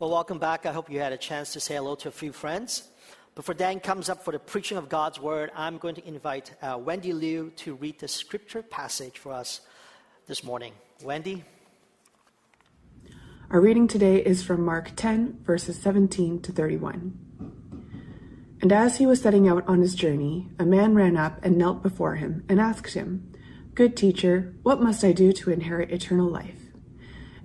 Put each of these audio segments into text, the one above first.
Well, welcome back. I hope you had a chance to say hello to a few friends. Before Dan comes up for the preaching of God's word, I'm going to invite uh, Wendy Liu to read the scripture passage for us this morning. Wendy? Our reading today is from Mark 10, verses 17 to 31. And as he was setting out on his journey, a man ran up and knelt before him and asked him, Good teacher, what must I do to inherit eternal life?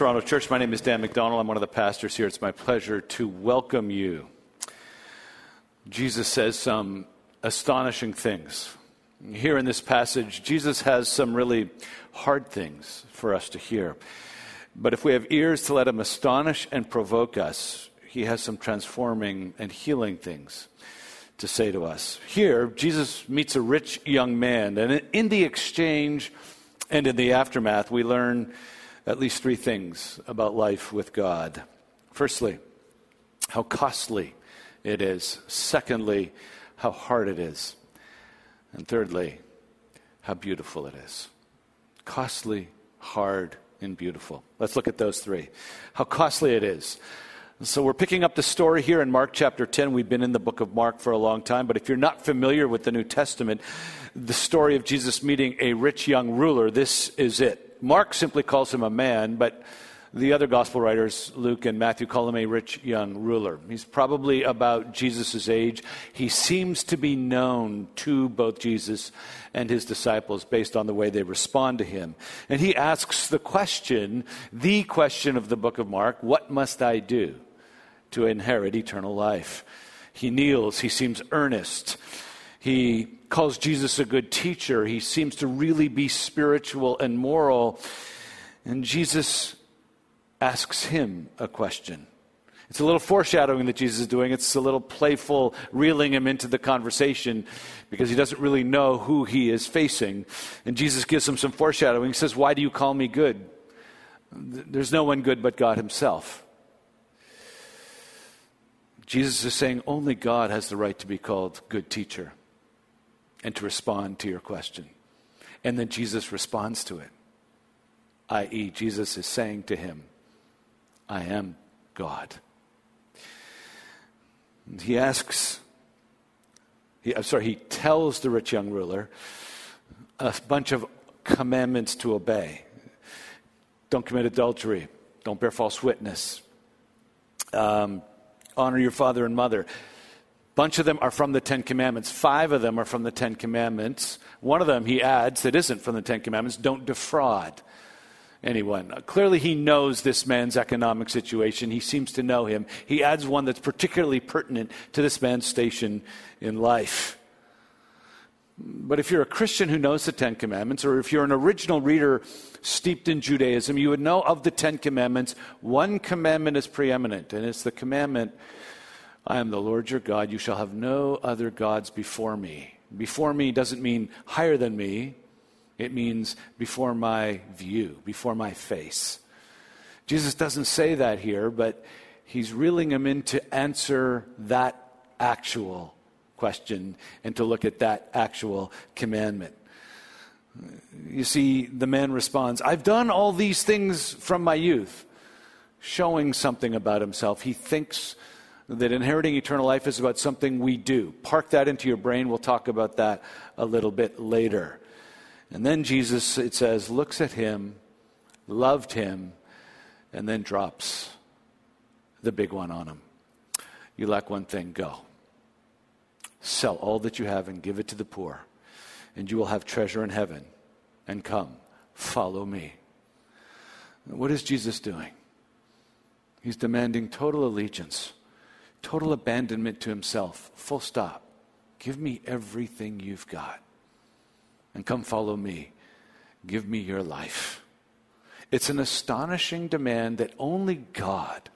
Toronto Church. My name is Dan MacDonald. I'm one of the pastors here. It's my pleasure to welcome you. Jesus says some astonishing things. Here in this passage, Jesus has some really hard things for us to hear. But if we have ears to let him astonish and provoke us, he has some transforming and healing things to say to us. Here, Jesus meets a rich young man, and in the exchange and in the aftermath, we learn at least three things about life with God. Firstly, how costly it is. Secondly, how hard it is. And thirdly, how beautiful it is. Costly, hard, and beautiful. Let's look at those three. How costly it is. So, we're picking up the story here in Mark chapter 10. We've been in the book of Mark for a long time, but if you're not familiar with the New Testament, the story of Jesus meeting a rich young ruler, this is it. Mark simply calls him a man, but the other gospel writers, Luke and Matthew, call him a rich young ruler. He's probably about Jesus' age. He seems to be known to both Jesus and his disciples based on the way they respond to him. And he asks the question, the question of the book of Mark what must I do to inherit eternal life? He kneels, he seems earnest. He calls Jesus a good teacher. He seems to really be spiritual and moral. And Jesus asks him a question. It's a little foreshadowing that Jesus is doing. It's a little playful, reeling him into the conversation because he doesn't really know who he is facing. And Jesus gives him some foreshadowing. He says, Why do you call me good? There's no one good but God himself. Jesus is saying only God has the right to be called good teacher and to respond to your question. And then Jesus responds to it, i.e., Jesus is saying to him, I am God. And he asks, he, I'm sorry, he tells the rich young ruler a bunch of commandments to obey. Don't commit adultery. Don't bear false witness. Um, honor your father and mother. A bunch of them are from the Ten Commandments. Five of them are from the Ten Commandments. One of them, he adds, that isn't from the Ten Commandments don't defraud anyone. Clearly, he knows this man's economic situation. He seems to know him. He adds one that's particularly pertinent to this man's station in life. But if you're a Christian who knows the Ten Commandments, or if you're an original reader steeped in Judaism, you would know of the Ten Commandments, one commandment is preeminent, and it's the commandment I am the Lord your God. You shall have no other gods before me. Before me doesn't mean higher than me, it means before my view, before my face. Jesus doesn't say that here, but he's reeling him in to answer that actual question and to look at that actual commandment. You see, the man responds, I've done all these things from my youth, showing something about himself. He thinks that inheriting eternal life is about something we do. Park that into your brain. We'll talk about that a little bit later. And then Jesus, it says, looks at him, loved him, and then drops the big one on him. You lack one thing, go. Sell all that you have and give it to the poor, and you will have treasure in heaven. And come, follow me. What is Jesus doing? He's demanding total allegiance, total abandonment to himself. Full stop. Give me everything you've got. And come follow me. Give me your life. It's an astonishing demand that only God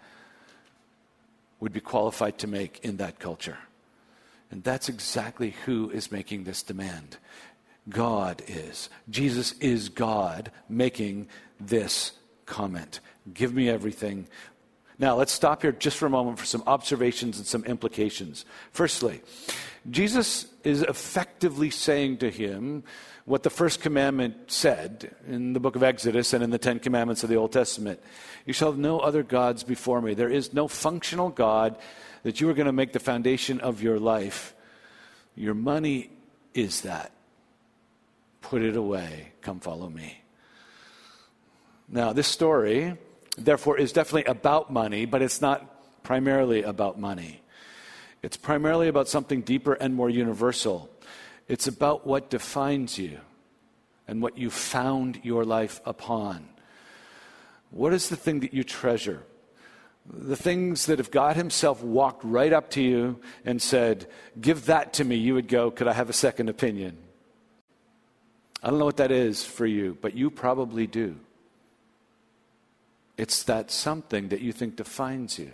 would be qualified to make in that culture. And that's exactly who is making this demand. God is. Jesus is God making this comment. Give me everything. Now, let's stop here just for a moment for some observations and some implications. Firstly, Jesus is effectively saying to him what the first commandment said in the book of Exodus and in the Ten Commandments of the Old Testament You shall have no other gods before me. There is no functional God that you are going to make the foundation of your life. Your money is that. Put it away. Come follow me. Now, this story, therefore, is definitely about money, but it's not primarily about money. It's primarily about something deeper and more universal. It's about what defines you and what you found your life upon. What is the thing that you treasure? the things that if God Himself walked right up to you and said, Give that to me, you would go, Could I have a second opinion? I don't know what that is for you, but you probably do. It's that something that you think defines you.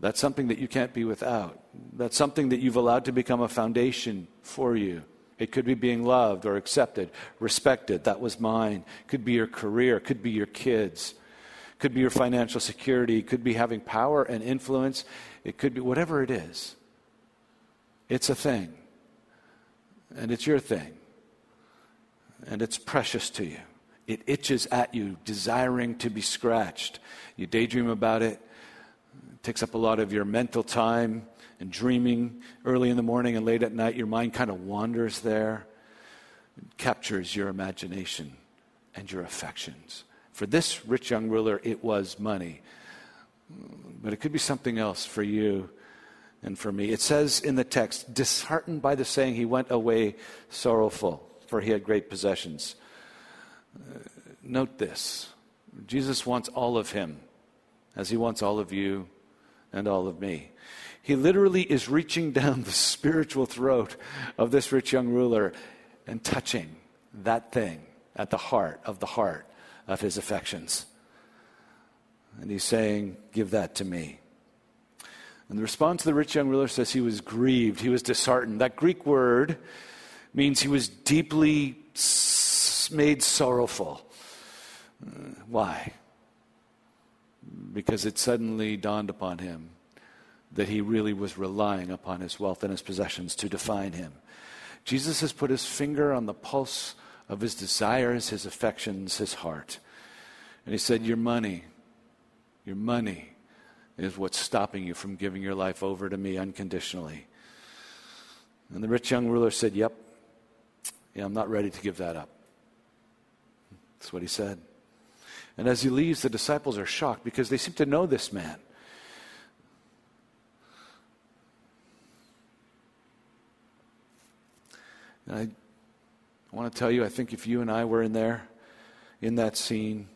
That's something that you can't be without. That's something that you've allowed to become a foundation for you. It could be being loved or accepted, respected. That was mine. Could be your career, could be your kids could be your financial security, it could be having power and influence, it could be whatever it is. It's a thing. And it's your thing. And it's precious to you. It itches at you, desiring to be scratched. You daydream about it. It takes up a lot of your mental time and dreaming early in the morning and late at night. Your mind kind of wanders there. It captures your imagination and your affections. For this rich young ruler, it was money. But it could be something else for you and for me. It says in the text, disheartened by the saying, he went away sorrowful, for he had great possessions. Note this Jesus wants all of him, as he wants all of you and all of me. He literally is reaching down the spiritual throat of this rich young ruler and touching that thing at the heart of the heart of his affections. And he's saying, Give that to me. And the response of the rich young ruler says he was grieved, he was disheartened. That Greek word means he was deeply made sorrowful. Uh, why? Because it suddenly dawned upon him that he really was relying upon his wealth and his possessions to define him. Jesus has put his finger on the pulse of his desires, his affections, his heart. And he said, Your money, your money is what's stopping you from giving your life over to me unconditionally. And the rich young ruler said, Yep, yeah, I'm not ready to give that up. That's what he said. And as he leaves, the disciples are shocked because they seem to know this man. And I want to tell you, I think if you and I were in there, in that scene,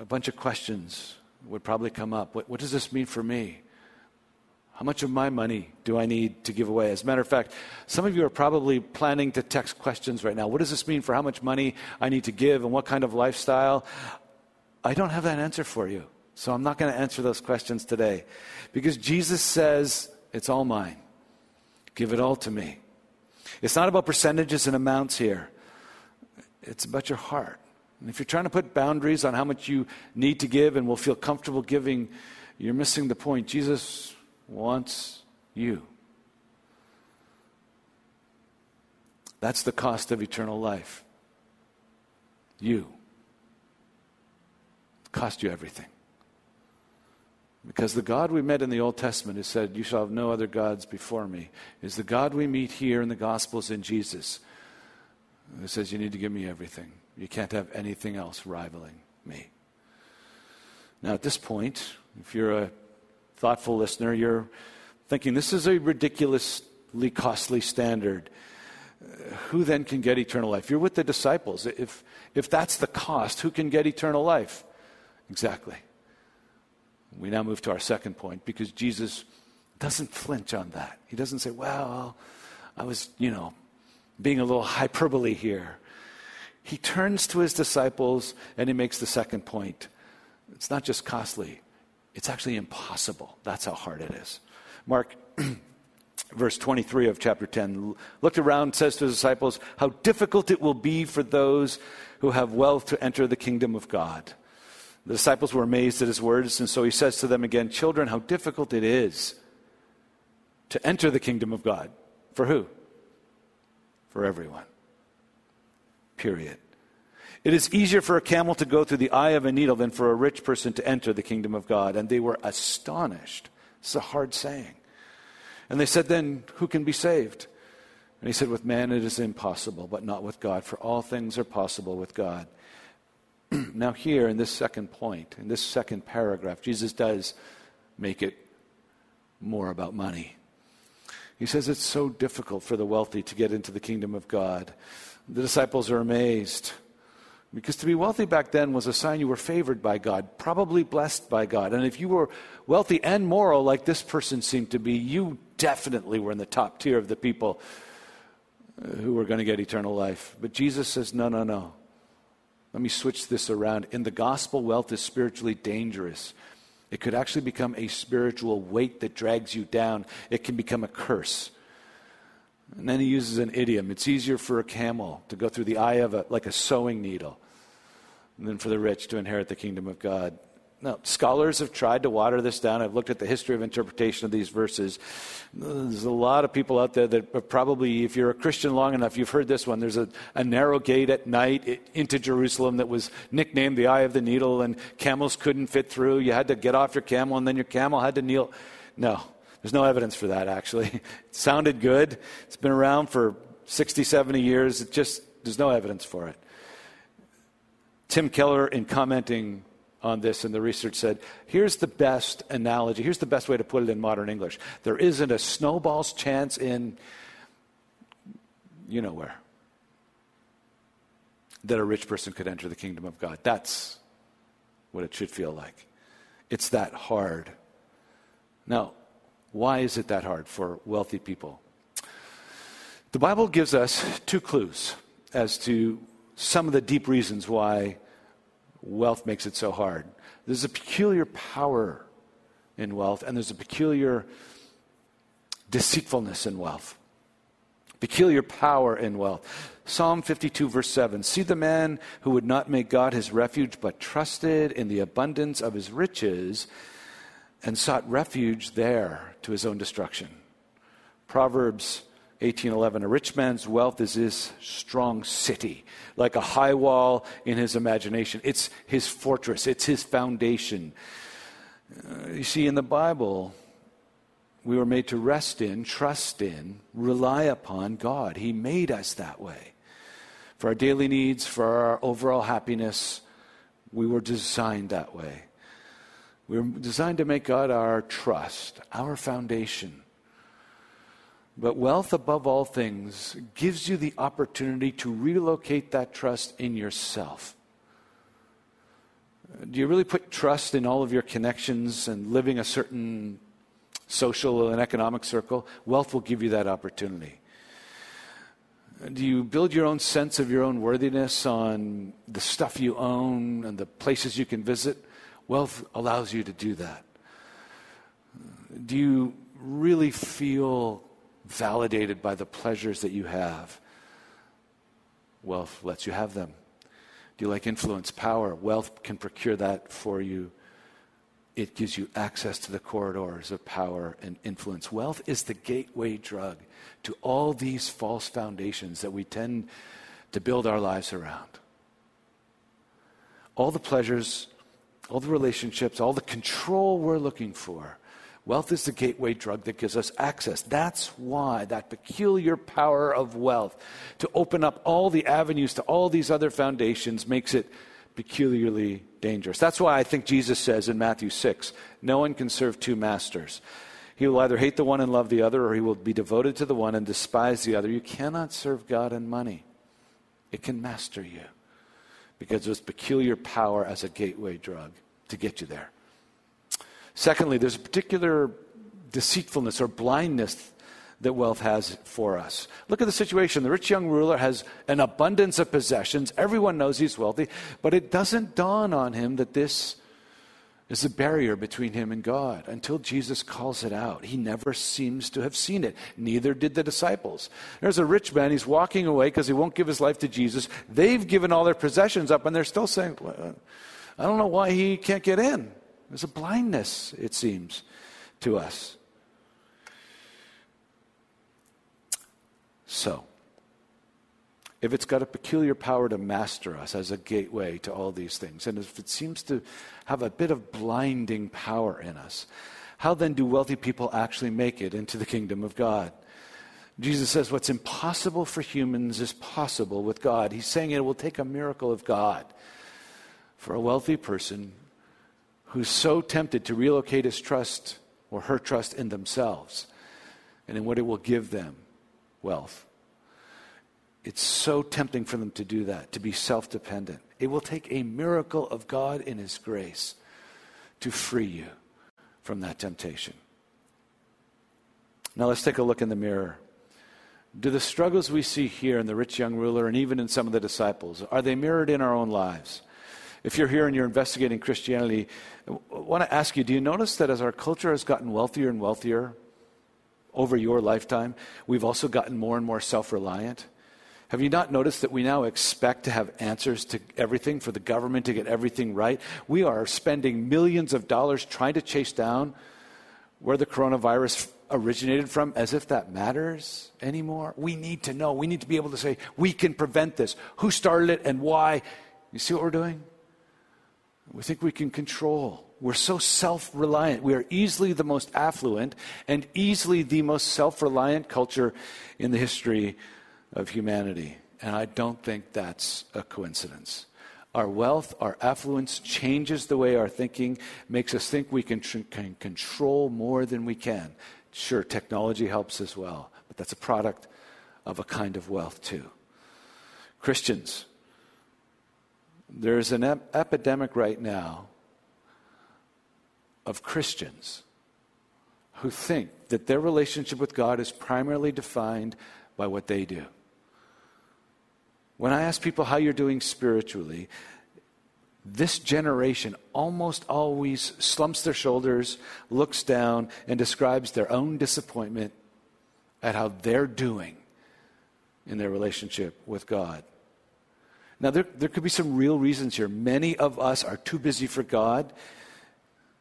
a bunch of questions would probably come up. What, what does this mean for me? How much of my money do I need to give away? As a matter of fact, some of you are probably planning to text questions right now. What does this mean for how much money I need to give and what kind of lifestyle? I don't have that answer for you. So I'm not going to answer those questions today because Jesus says, It's all mine. Give it all to me. It's not about percentages and amounts here, it's about your heart. And if you're trying to put boundaries on how much you need to give and will feel comfortable giving, you're missing the point. Jesus wants you. That's the cost of eternal life. You. It cost you everything. Because the God we met in the Old Testament, who said, You shall have no other gods before me, is the God we meet here in the Gospels in Jesus, who says, You need to give me everything. You can't have anything else rivaling me. Now, at this point, if you're a thoughtful listener, you're thinking this is a ridiculously costly standard. Who then can get eternal life? You're with the disciples. If, if that's the cost, who can get eternal life? Exactly. We now move to our second point because Jesus doesn't flinch on that. He doesn't say, well, I was, you know, being a little hyperbole here. He turns to his disciples and he makes the second point. It's not just costly, it's actually impossible. That's how hard it is. Mark verse 23 of chapter 10 looked around says to his disciples how difficult it will be for those who have wealth to enter the kingdom of god. The disciples were amazed at his words and so he says to them again children how difficult it is to enter the kingdom of god. For who? For everyone. Period it is easier for a camel to go through the eye of a needle than for a rich person to enter the kingdom of God. And they were astonished. It's a hard saying. And they said, Then who can be saved? And he said, With man it is impossible, but not with God, for all things are possible with God. now, here in this second point, in this second paragraph, Jesus does make it more about money. He says it's so difficult for the wealthy to get into the kingdom of God. The disciples are amazed. Because to be wealthy back then was a sign you were favored by God, probably blessed by God. And if you were wealthy and moral, like this person seemed to be, you definitely were in the top tier of the people uh, who were going to get eternal life. But Jesus says, no, no, no. Let me switch this around. In the gospel, wealth is spiritually dangerous. It could actually become a spiritual weight that drags you down, it can become a curse. And then he uses an idiom. It's easier for a camel to go through the eye of a, like a sewing needle than for the rich to inherit the kingdom of God. Now, scholars have tried to water this down. I've looked at the history of interpretation of these verses. There's a lot of people out there that probably, if you're a Christian long enough, you've heard this one. There's a, a narrow gate at night into Jerusalem that was nicknamed the Eye of the Needle, and camels couldn't fit through. You had to get off your camel, and then your camel had to kneel. No, there's no evidence for that, actually. It sounded good. It's been around for 60, 70 years. It just, there's no evidence for it. Tim Keller, in commenting on this in the research, said here's the best analogy, here's the best way to put it in modern English. There isn't a snowball's chance in, you know where, that a rich person could enter the kingdom of God. That's what it should feel like. It's that hard. Now, why is it that hard for wealthy people? The Bible gives us two clues as to some of the deep reasons why wealth makes it so hard. There's a peculiar power in wealth, and there's a peculiar deceitfulness in wealth. Peculiar power in wealth. Psalm 52, verse 7 See the man who would not make God his refuge, but trusted in the abundance of his riches and sought refuge there to his own destruction. Proverbs 18:11 A rich man's wealth is his strong city, like a high wall in his imagination. It's his fortress, it's his foundation. Uh, you see in the Bible we were made to rest in, trust in, rely upon God. He made us that way. For our daily needs, for our overall happiness, we were designed that way. We were designed to make God our trust, our foundation. But wealth, above all things, gives you the opportunity to relocate that trust in yourself. Do you really put trust in all of your connections and living a certain social and economic circle, wealth will give you that opportunity. Do you build your own sense of your own worthiness on the stuff you own and the places you can visit? Wealth allows you to do that. Do you really feel validated by the pleasures that you have? Wealth lets you have them. Do you like influence, power? Wealth can procure that for you. It gives you access to the corridors of power and influence. Wealth is the gateway drug to all these false foundations that we tend to build our lives around. All the pleasures, all the relationships, all the control we're looking for. Wealth is the gateway drug that gives us access. That's why that peculiar power of wealth to open up all the avenues to all these other foundations makes it peculiarly dangerous. That's why I think Jesus says in Matthew 6 no one can serve two masters. He will either hate the one and love the other, or he will be devoted to the one and despise the other. You cannot serve God and money, it can master you because of its peculiar power as a gateway drug to get you there. Secondly, there's a particular deceitfulness or blindness that wealth has for us. Look at the situation. The rich young ruler has an abundance of possessions. Everyone knows he's wealthy, but it doesn't dawn on him that this is a barrier between him and God until Jesus calls it out. He never seems to have seen it. Neither did the disciples. There's a rich man. He's walking away because he won't give his life to Jesus. They've given all their possessions up, and they're still saying, well, I don't know why he can't get in. There's a blindness, it seems, to us. So, if it's got a peculiar power to master us as a gateway to all these things, and if it seems to have a bit of blinding power in us, how then do wealthy people actually make it into the kingdom of God? Jesus says what's impossible for humans is possible with God. He's saying it will take a miracle of God for a wealthy person who's so tempted to relocate his trust or her trust in themselves and in what it will give them wealth. It's so tempting for them to do that, to be self dependent. It will take a miracle of God in His grace to free you from that temptation. Now let's take a look in the mirror. Do the struggles we see here in the rich young ruler and even in some of the disciples, are they mirrored in our own lives? If you're here and you're investigating Christianity, I want to ask you do you notice that as our culture has gotten wealthier and wealthier over your lifetime, we've also gotten more and more self reliant? Have you not noticed that we now expect to have answers to everything for the government to get everything right? We are spending millions of dollars trying to chase down where the coronavirus originated from as if that matters anymore. We need to know. We need to be able to say, we can prevent this. Who started it and why? You see what we're doing? We think we can control. We're so self reliant. We are easily the most affluent and easily the most self reliant culture in the history of humanity. And I don't think that's a coincidence. Our wealth, our affluence changes the way our thinking makes us think we can, tr- can control more than we can. Sure, technology helps as well, but that's a product of a kind of wealth too. Christians, there's an ep- epidemic right now of Christians who think that their relationship with God is primarily defined by what they do. When I ask people how you're doing spiritually, this generation almost always slumps their shoulders, looks down, and describes their own disappointment at how they're doing in their relationship with God. Now, there, there could be some real reasons here. Many of us are too busy for God,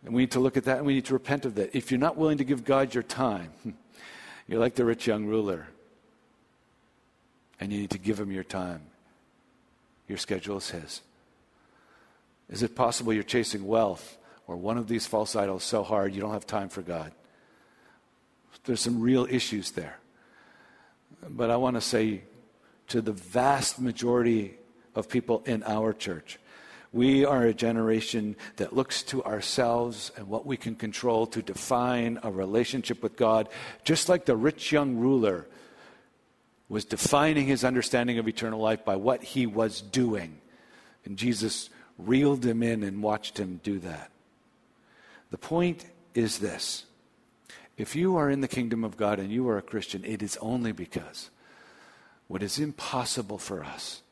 and we need to look at that and we need to repent of that. If you're not willing to give God your time, you're like the rich young ruler and you need to give him your time. Your schedule is his. Is it possible you're chasing wealth or one of these false idols so hard you don't have time for God? There's some real issues there. But I want to say to the vast majority of people in our church, we are a generation that looks to ourselves and what we can control to define a relationship with God, just like the rich young ruler was defining his understanding of eternal life by what he was doing. And Jesus reeled him in and watched him do that. The point is this If you are in the kingdom of God and you are a Christian, it is only because what is impossible for us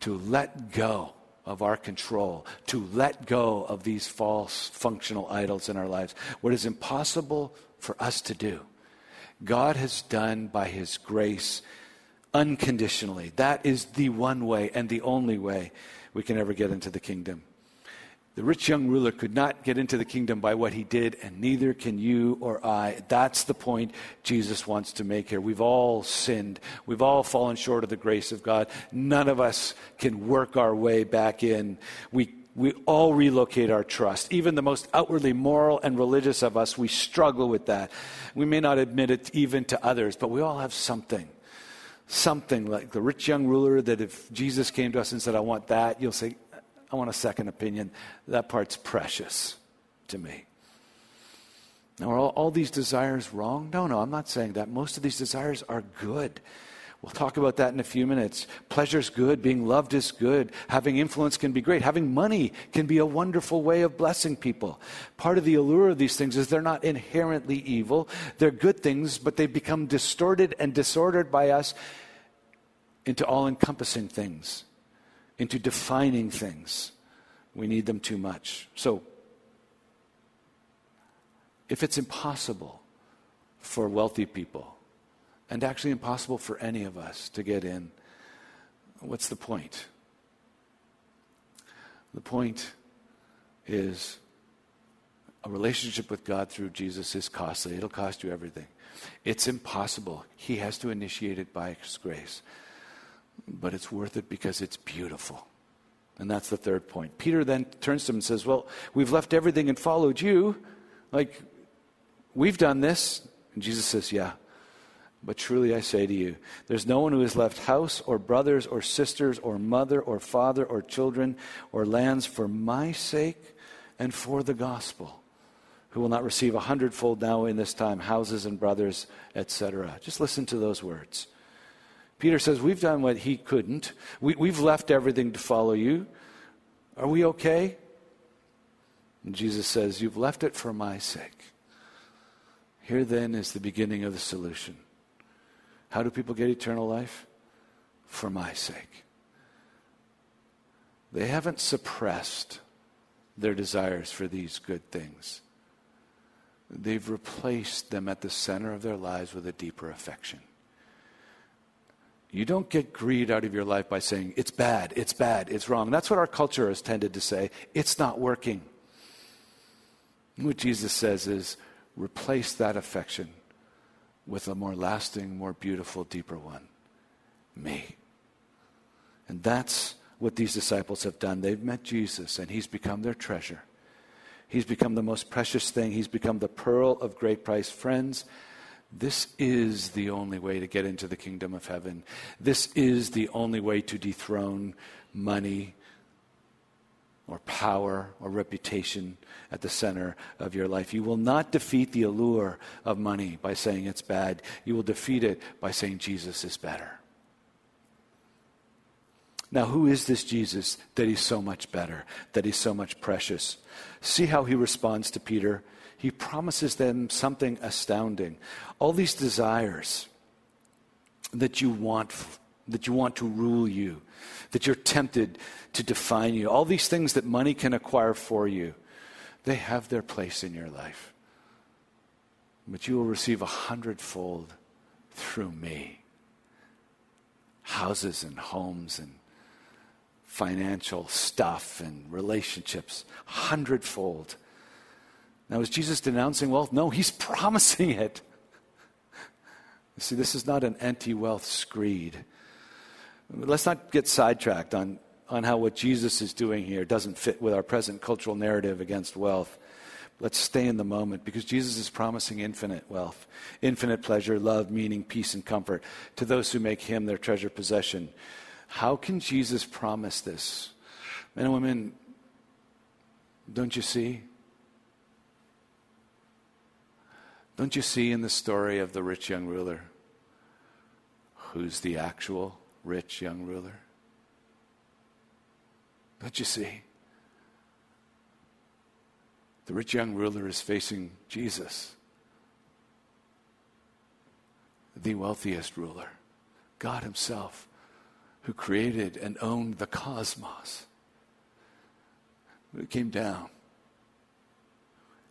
to let go of our control, to let go of these false functional idols in our lives, what is impossible for us to do, God has done by His grace unconditionally. That is the one way and the only way we can ever get into the kingdom. The rich young ruler could not get into the kingdom by what he did, and neither can you or I. That's the point Jesus wants to make here. We've all sinned. We've all fallen short of the grace of God. None of us can work our way back in. We, we all relocate our trust. Even the most outwardly moral and religious of us, we struggle with that. We may not admit it even to others, but we all have something. Something like the rich young ruler that if Jesus came to us and said, I want that, you'll say, I want a second opinion. That part's precious to me. Now, are all, all, these desires wrong? No, no, I'm not saying that. Most of these desires are good. We'll talk about that in a few minutes. Pleasure's good. Being loved is good. Having influence can be great. Having money can be a wonderful way of blessing people. Part of the allure of these things is they're not inherently evil. They're good things, but they become distorted and disordered by us into all encompassing things into defining things. We need them too much. So, if it's impossible for wealthy people, and actually impossible for any of us to get in, what's the point? The point is a relationship with God through Jesus is costly. It'll cost you everything. It's impossible. He has to initiate it by His grace but it's worth it because it's beautiful. And that's the third point. Peter then turns to him and says, Well, we've left everything and followed you. Like, we've done this. And Jesus says, Yeah. But truly I say to you, there's no one who has left house or brothers or sisters or mother or father or children or lands for my sake and for the gospel who will not receive a hundredfold now in this time houses and brothers, etc. Just listen to those words. Peter says, We've done what he couldn't. We, we've left everything to follow you. Are we okay? And Jesus says, You've left it for my sake. Here then is the beginning of the solution. How do people get eternal life? For my sake. They haven't suppressed their desires for these good things. They've replaced them at the center of their lives with a deeper affection. You don't get greed out of your life by saying, it's bad, it's bad, it's wrong. That's what our culture has tended to say. It's not working. what Jesus says is, replace that affection with a more lasting, more beautiful, deeper one me. And that's what these disciples have done. They've met Jesus, and he's become their treasure. He's become the most precious thing. He's become the pearl of great price. Friends, this is the only way to get into the kingdom of heaven. This is the only way to dethrone money or power or reputation at the center of your life. You will not defeat the allure of money by saying it's bad. You will defeat it by saying Jesus is better. Now, who is this Jesus that he's so much better, that he's so much precious? See how he responds to Peter he promises them something astounding. All these desires that you want, that you want to rule you, that you're tempted to define you, all these things that money can acquire for you, they have their place in your life. But you will receive a hundredfold through me. Houses and homes and financial stuff and relationships, hundredfold now, is Jesus denouncing wealth? No, he's promising it. You see, this is not an anti wealth screed. Let's not get sidetracked on, on how what Jesus is doing here doesn't fit with our present cultural narrative against wealth. Let's stay in the moment because Jesus is promising infinite wealth, infinite pleasure, love, meaning, peace, and comfort to those who make him their treasure possession. How can Jesus promise this? Men and women, don't you see? Don't you see in the story of the rich young ruler who's the actual rich young ruler? Don't you see? The rich young ruler is facing Jesus, the wealthiest ruler, God Himself, who created and owned the cosmos, who came down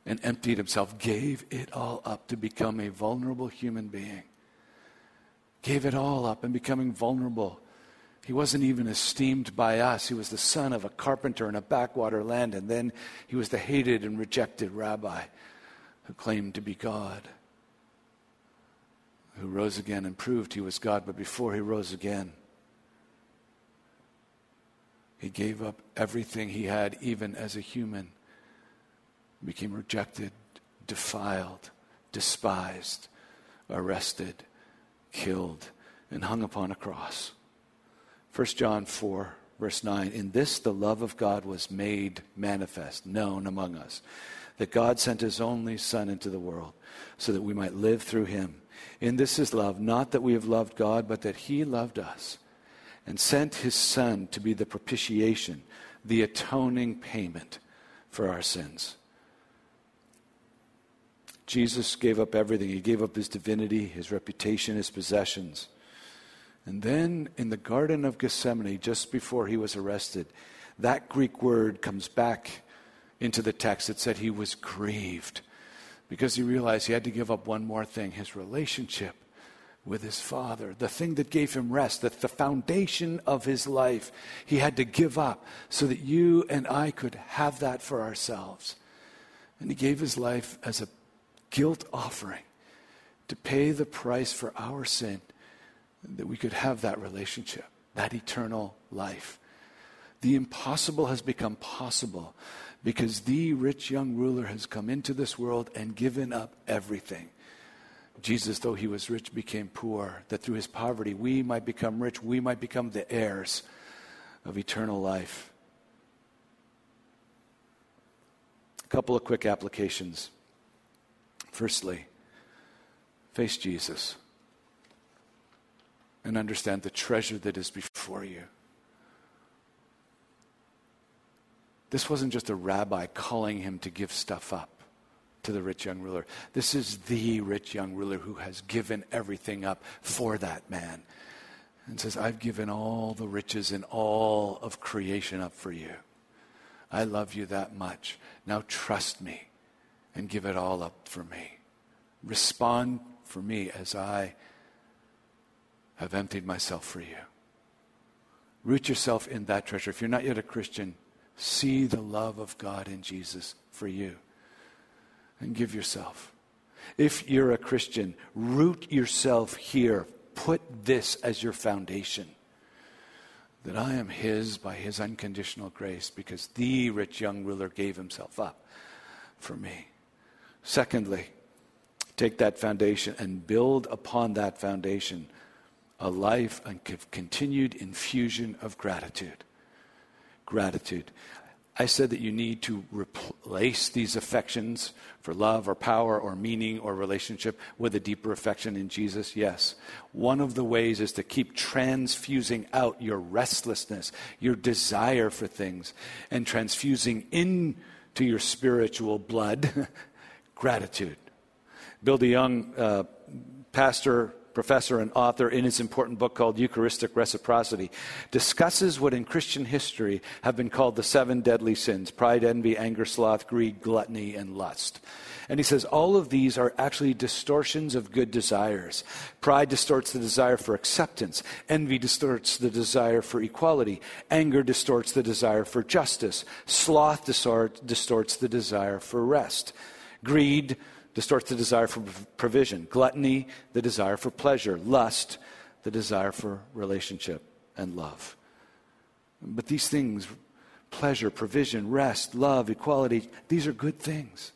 and emptied Himself, gave it all up to become a vulnerable human being. Gave it all up and becoming vulnerable. He wasn't even esteemed by us. He was the son of a carpenter in a backwater land, and then he was the hated and rejected rabbi who claimed to be God who rose again and proved he was God, but before he rose again, he gave up everything he had, even as a human, became rejected, defiled, despised, arrested, killed, and hung upon a cross. 1 John 4, verse 9 In this the love of God was made manifest, known among us, that God sent his only Son into the world so that we might live through him. In this is love, not that we have loved God, but that He loved us and sent His Son to be the propitiation, the atoning payment for our sins. Jesus gave up everything. He gave up his divinity, his reputation, his possessions. And then in the Garden of Gethsemane, just before he was arrested, that Greek word comes back into the text. It said he was grieved because he realized he had to give up one more thing his relationship with his father, the thing that gave him rest, that the foundation of his life, he had to give up so that you and I could have that for ourselves. And he gave his life as a guilt offering to pay the price for our sin, that we could have that relationship, that eternal life. The impossible has become possible because the rich young ruler has come into this world and given up everything. Jesus, though he was rich, became poor, that through his poverty we might become rich, we might become the heirs of eternal life. A couple of quick applications. Firstly, face Jesus and understand the treasure that is before you. This wasn't just a rabbi calling him to give stuff up to the rich young ruler. This is the rich young ruler who has given everything up for that man and says, I've given all the riches and all of creation up for you. I love you that much. Now trust me and give it all up for me. Respond for me as I have emptied myself for you. Root yourself in that treasure. If you're not yet a Christian, See the love of God in Jesus for you and give yourself. If you're a Christian, root yourself here. Put this as your foundation that I am His by His unconditional grace because the rich young ruler gave Himself up for me. Secondly, take that foundation and build upon that foundation a life of continued infusion of gratitude gratitude. I said that you need to replace these affections for love or power or meaning or relationship with a deeper affection in Jesus. Yes. One of the ways is to keep transfusing out your restlessness, your desire for things, and transfusing into your spiritual blood gratitude. Bill DeYoung, uh, pastor, professor and author in his important book called Eucharistic Reciprocity, discusses what in Christian history have been called the seven deadly sins pride, envy, anger, sloth, greed, gluttony, and lust. And he says all of these are actually distortions of good desires. Pride distorts the desire for acceptance. Envy distorts the desire for equality. Anger distorts the desire for justice. Sloth distorts the desire for rest. Greed distorts the desire for provision. Gluttony, the desire for pleasure. Lust, the desire for relationship and love. But these things, pleasure, provision, rest, love, equality, these are good things.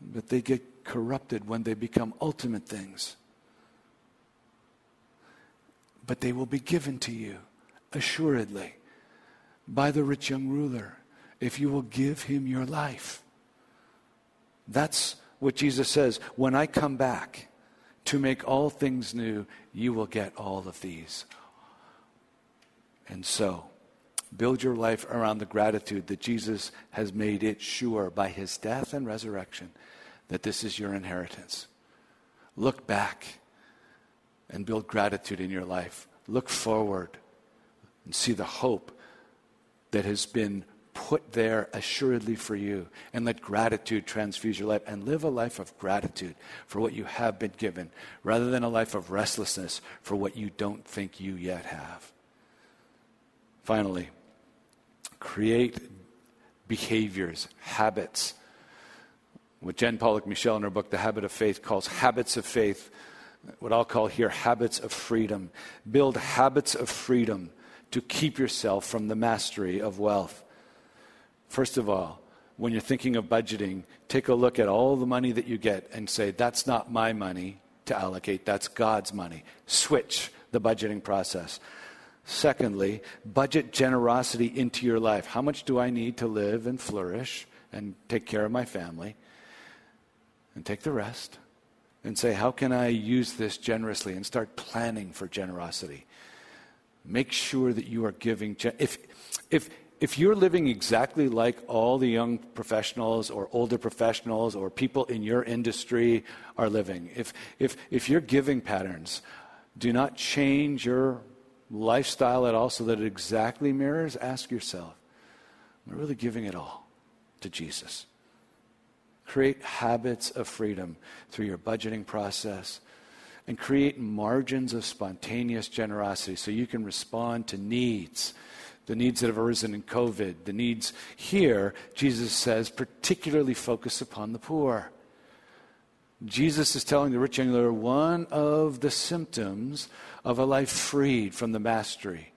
But they get corrupted when they become ultimate things. But they will be given to you, assuredly, by the rich young ruler, if you will give him your life. That's what Jesus says. When I come back to make all things new, you will get all of these. And so, build your life around the gratitude that Jesus has made it sure by his death and resurrection that this is your inheritance. Look back and build gratitude in your life. Look forward and see the hope that has been put there assuredly for you. And let gratitude transfuse your life and live a life of gratitude for what you have been given rather than a life of restlessness for what you don't think you yet have. Finally, create behaviors, habits. What Jen Pollock Michel in her book, The Habit of Faith, calls habits of faith, what I'll call here habits of freedom. Build habits of freedom to keep yourself from the mastery of wealth. First of all, when you're thinking of budgeting, take a look at all the money that you get and say, that's not my money to allocate, that's God's money. Switch the budgeting process. Secondly, budget generosity into your life. How much do I need to live and flourish and take care of my family? And take the rest and say, how can I use this generously? And start planning for generosity. Make sure that you are giving. Gen- if, if, if you're living exactly like all the young professionals or older professionals or people in your industry are living, if, if, if your giving patterns do not change your lifestyle at all so that it exactly mirrors, ask yourself, am I really giving it all to Jesus? Create habits of freedom through your budgeting process and create margins of spontaneous generosity so you can respond to needs the needs that have arisen in COVID, the needs here, Jesus says, particularly focus upon the poor. Jesus is telling the rich young ruler one of the symptoms of a life freed from the mastery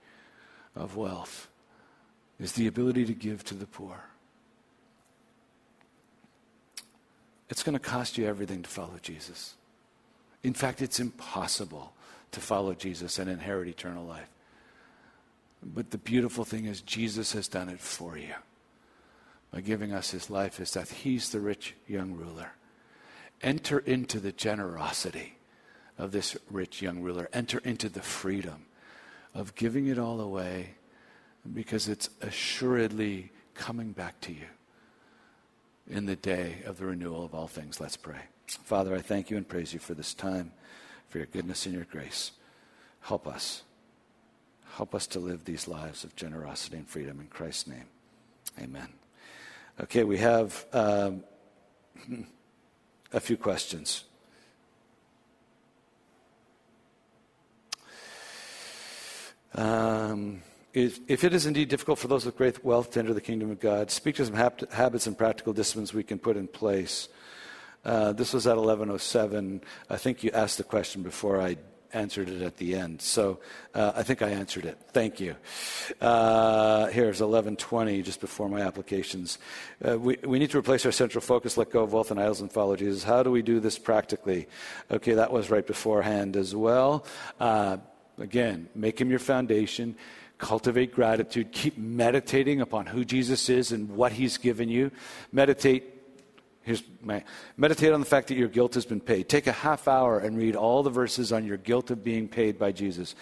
of wealth is the ability to give to the poor. It's going to cost you everything to follow Jesus. In fact, it's impossible to follow Jesus and inherit eternal life. But the beautiful thing is, Jesus has done it for you by giving us his life, is that he's the rich young ruler. Enter into the generosity of this rich young ruler. Enter into the freedom of giving it all away because it's assuredly coming back to you in the day of the renewal of all things. Let's pray. Father, I thank you and praise you for this time, for your goodness and your grace. Help us. Help us to live these lives of generosity and freedom in Christ's name. Amen. Okay, we have um, a few questions. Um, if, if, it is indeed difficult for those with great wealth to enter the kingdom of God, speak to some hab- habits and practical disciplines we can put in place. Uh, this was at 1107. I think you asked the question before I answered it at the end. So uh, I think I answered it. Thank you. Uh, here's 1120, just before my applications. Uh, we, we need to replace our central focus, let go of wealth and idols, and follow Jesus. How do we do this practically? Okay, that was right beforehand as well. Uh, again, make him your foundation. Cultivate gratitude. Keep meditating upon who Jesus is and what he's given you. Meditate Here's my meditate on the fact that your guilt has been paid. Take a half hour and read all the verses on your guilt of being paid by Jesus.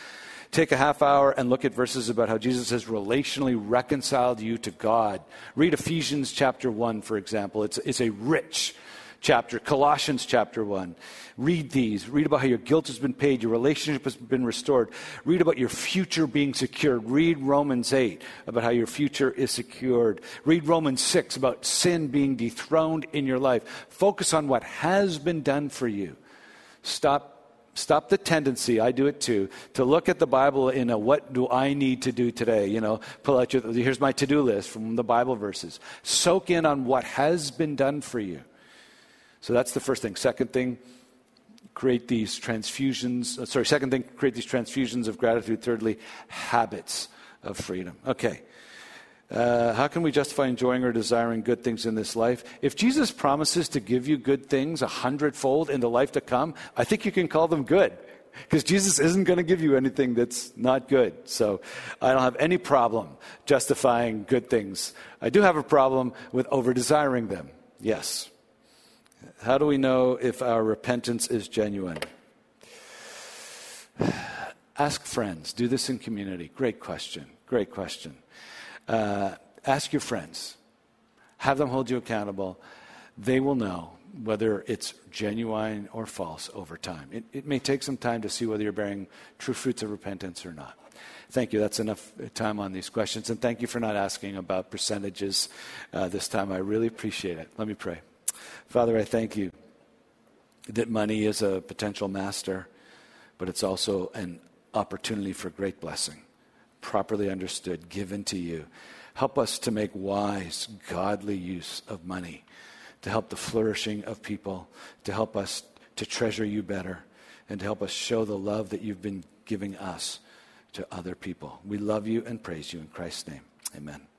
Take a half hour and look at verses about how Jesus has relationally reconciled you to God. Read Ephesians chapter 1, for example. It's, it's a rich chapter, Colossians chapter 1. Read these. Read about how your guilt has been paid, your relationship has been restored. Read about your future being secured. Read Romans 8 about how your future is secured. Read Romans 6 about sin being dethroned in your life. Focus on what has been done for you. Stop stop the tendency i do it too to look at the bible in a what do i need to do today you know pull out your here's my to-do list from the bible verses soak in on what has been done for you so that's the first thing. Second thing, create these transfusions. Uh, sorry, second thing, create these transfusions of gratitude. Thirdly, habits of freedom. Okay. Uh, how can we justify enjoying or desiring good things in this life? If Jesus promises to give you good things a hundredfold in the life to come, I think you can call them good. Because Jesus isn't going to give you anything that's not good. So I don't have any problem justifying good things. I do have a problem with over desiring them. Yes. How do we know if our repentance is genuine? Ask friends. Do this in community. Great question. Great question. Uh, ask your friends. Have them hold you accountable. They will know. whether it's genuine or false over time. It, it may take some time to see whether you're bearing true fruits of repentance or not. Thank you. That's enough time on these questions. And thank you for not asking about percentages uh, this time. I really appreciate it. Let me pray. Father, I thank you that money is a potential master, but it's also an opportunity for great blessing, properly understood, given to you. Help us to make wise, godly use of money to help the flourishing of people, to help us to treasure you better, and to help us show the love that you've been giving us to other people. We love you and praise you in Christ's name. Amen.